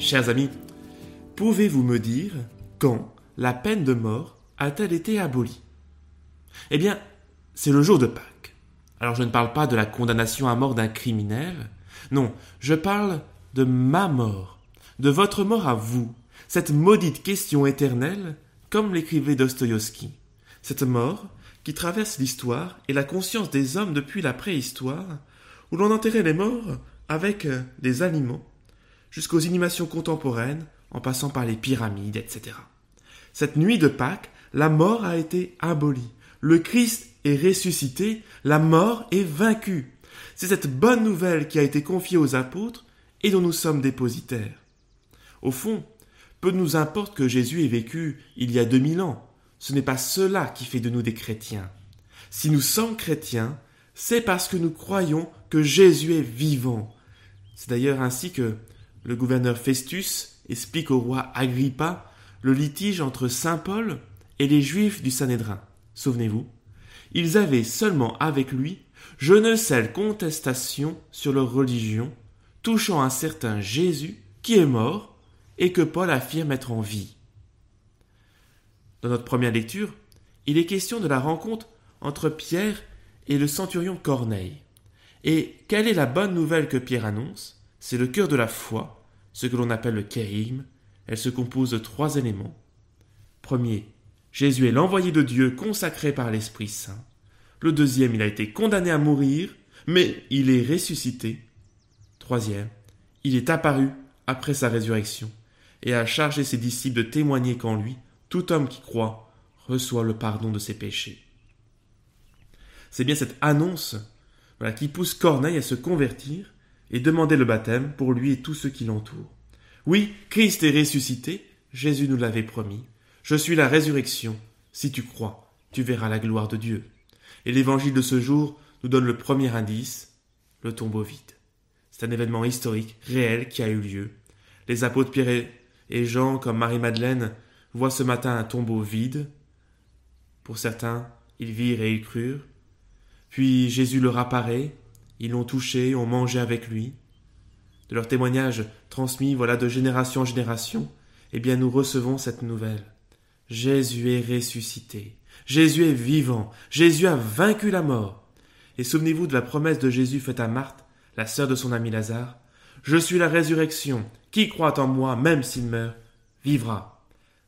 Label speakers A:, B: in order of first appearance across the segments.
A: Chers amis, pouvez-vous me dire quand la peine de mort a-t-elle été abolie? Eh bien, c'est le jour de Pâques. Alors je ne parle pas de la condamnation à mort d'un criminel, non, je parle de ma mort, de votre mort à vous, cette maudite question éternelle, comme l'écrivait Dostoïevski. Cette mort qui traverse l'histoire et la conscience des hommes depuis la préhistoire, où l'on enterrait les morts avec des aliments, jusqu'aux inhumations contemporaines, en passant par les pyramides, etc. Cette nuit de Pâques, la mort a été abolie. Le Christ est ressuscité, la mort est vaincue. C'est cette bonne nouvelle qui a été confiée aux apôtres et dont nous sommes dépositaires. Au fond, peu nous importe que Jésus ait vécu il y a deux mille ans. Ce n'est pas cela qui fait de nous des chrétiens. Si nous sommes chrétiens, c'est parce que nous croyons que Jésus est vivant. C'est d'ailleurs ainsi que le gouverneur Festus explique au roi Agrippa le litige entre saint Paul et les juifs du Sanhédrin. Souvenez-vous, ils avaient seulement avec lui je ne sais contestation sur leur religion touchant un certain Jésus qui est mort et que Paul affirme être en vie. Dans notre première lecture, il est question de la rencontre entre Pierre et le centurion Corneille. Et quelle est la bonne nouvelle que Pierre annonce? C'est le cœur de la foi, ce que l'on appelle le kérigme. Elle se compose de trois éléments. Premier, Jésus est l'envoyé de Dieu consacré par l'Esprit Saint. Le deuxième, il a été condamné à mourir, mais il est ressuscité. Troisième, il est apparu après sa résurrection et a chargé ses disciples de témoigner qu'en lui, tout homme qui croit reçoit le pardon de ses péchés. C'est bien cette annonce qui pousse Corneille à se convertir et demander le baptême pour lui et tous ceux qui l'entourent. Oui, Christ est ressuscité, Jésus nous l'avait promis. Je suis la résurrection. Si tu crois, tu verras la gloire de Dieu. Et l'évangile de ce jour nous donne le premier indice, le tombeau vide. C'est un événement historique, réel, qui a eu lieu. Les apôtres Pierre et Jean, comme Marie-Madeleine, voient ce matin un tombeau vide. Pour certains, ils virent et ils crurent. Puis Jésus leur apparaît, ils l'ont touché, ont mangé avec lui. De leur témoignage transmis, voilà, de génération en génération, eh bien nous recevons cette nouvelle. Jésus est ressuscité. Jésus est vivant. Jésus a vaincu la mort. Et souvenez-vous de la promesse de Jésus faite à Marthe, la sœur de son ami Lazare. Je suis la résurrection. Qui croit en moi, même s'il meurt, vivra.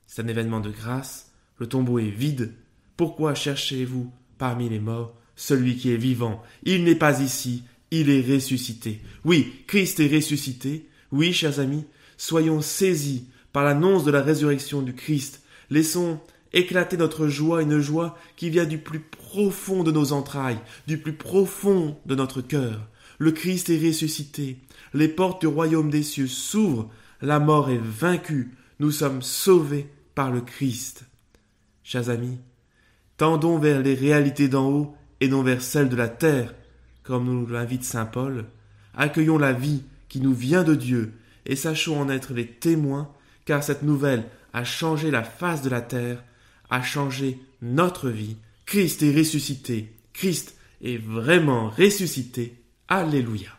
A: C'est un événement de grâce. Le tombeau est vide. Pourquoi cherchez-vous parmi les morts celui qui est vivant Il n'est pas ici, il est ressuscité. Oui, Christ est ressuscité. Oui, chers amis, soyons saisis par l'annonce de la résurrection du Christ. Laissons éclater notre joie, une joie qui vient du plus profond de nos entrailles, du plus profond de notre cœur. Le Christ est ressuscité, les portes du royaume des cieux s'ouvrent, la mort est vaincue, nous sommes sauvés par le Christ. Chers amis, tendons vers les réalités d'en haut et non vers celles de la terre, comme nous l'invite saint Paul. Accueillons la vie qui nous vient de Dieu et sachons en être les témoins, car cette nouvelle a changé la face de la terre a changé notre vie. Christ est ressuscité. Christ est vraiment ressuscité. Alléluia.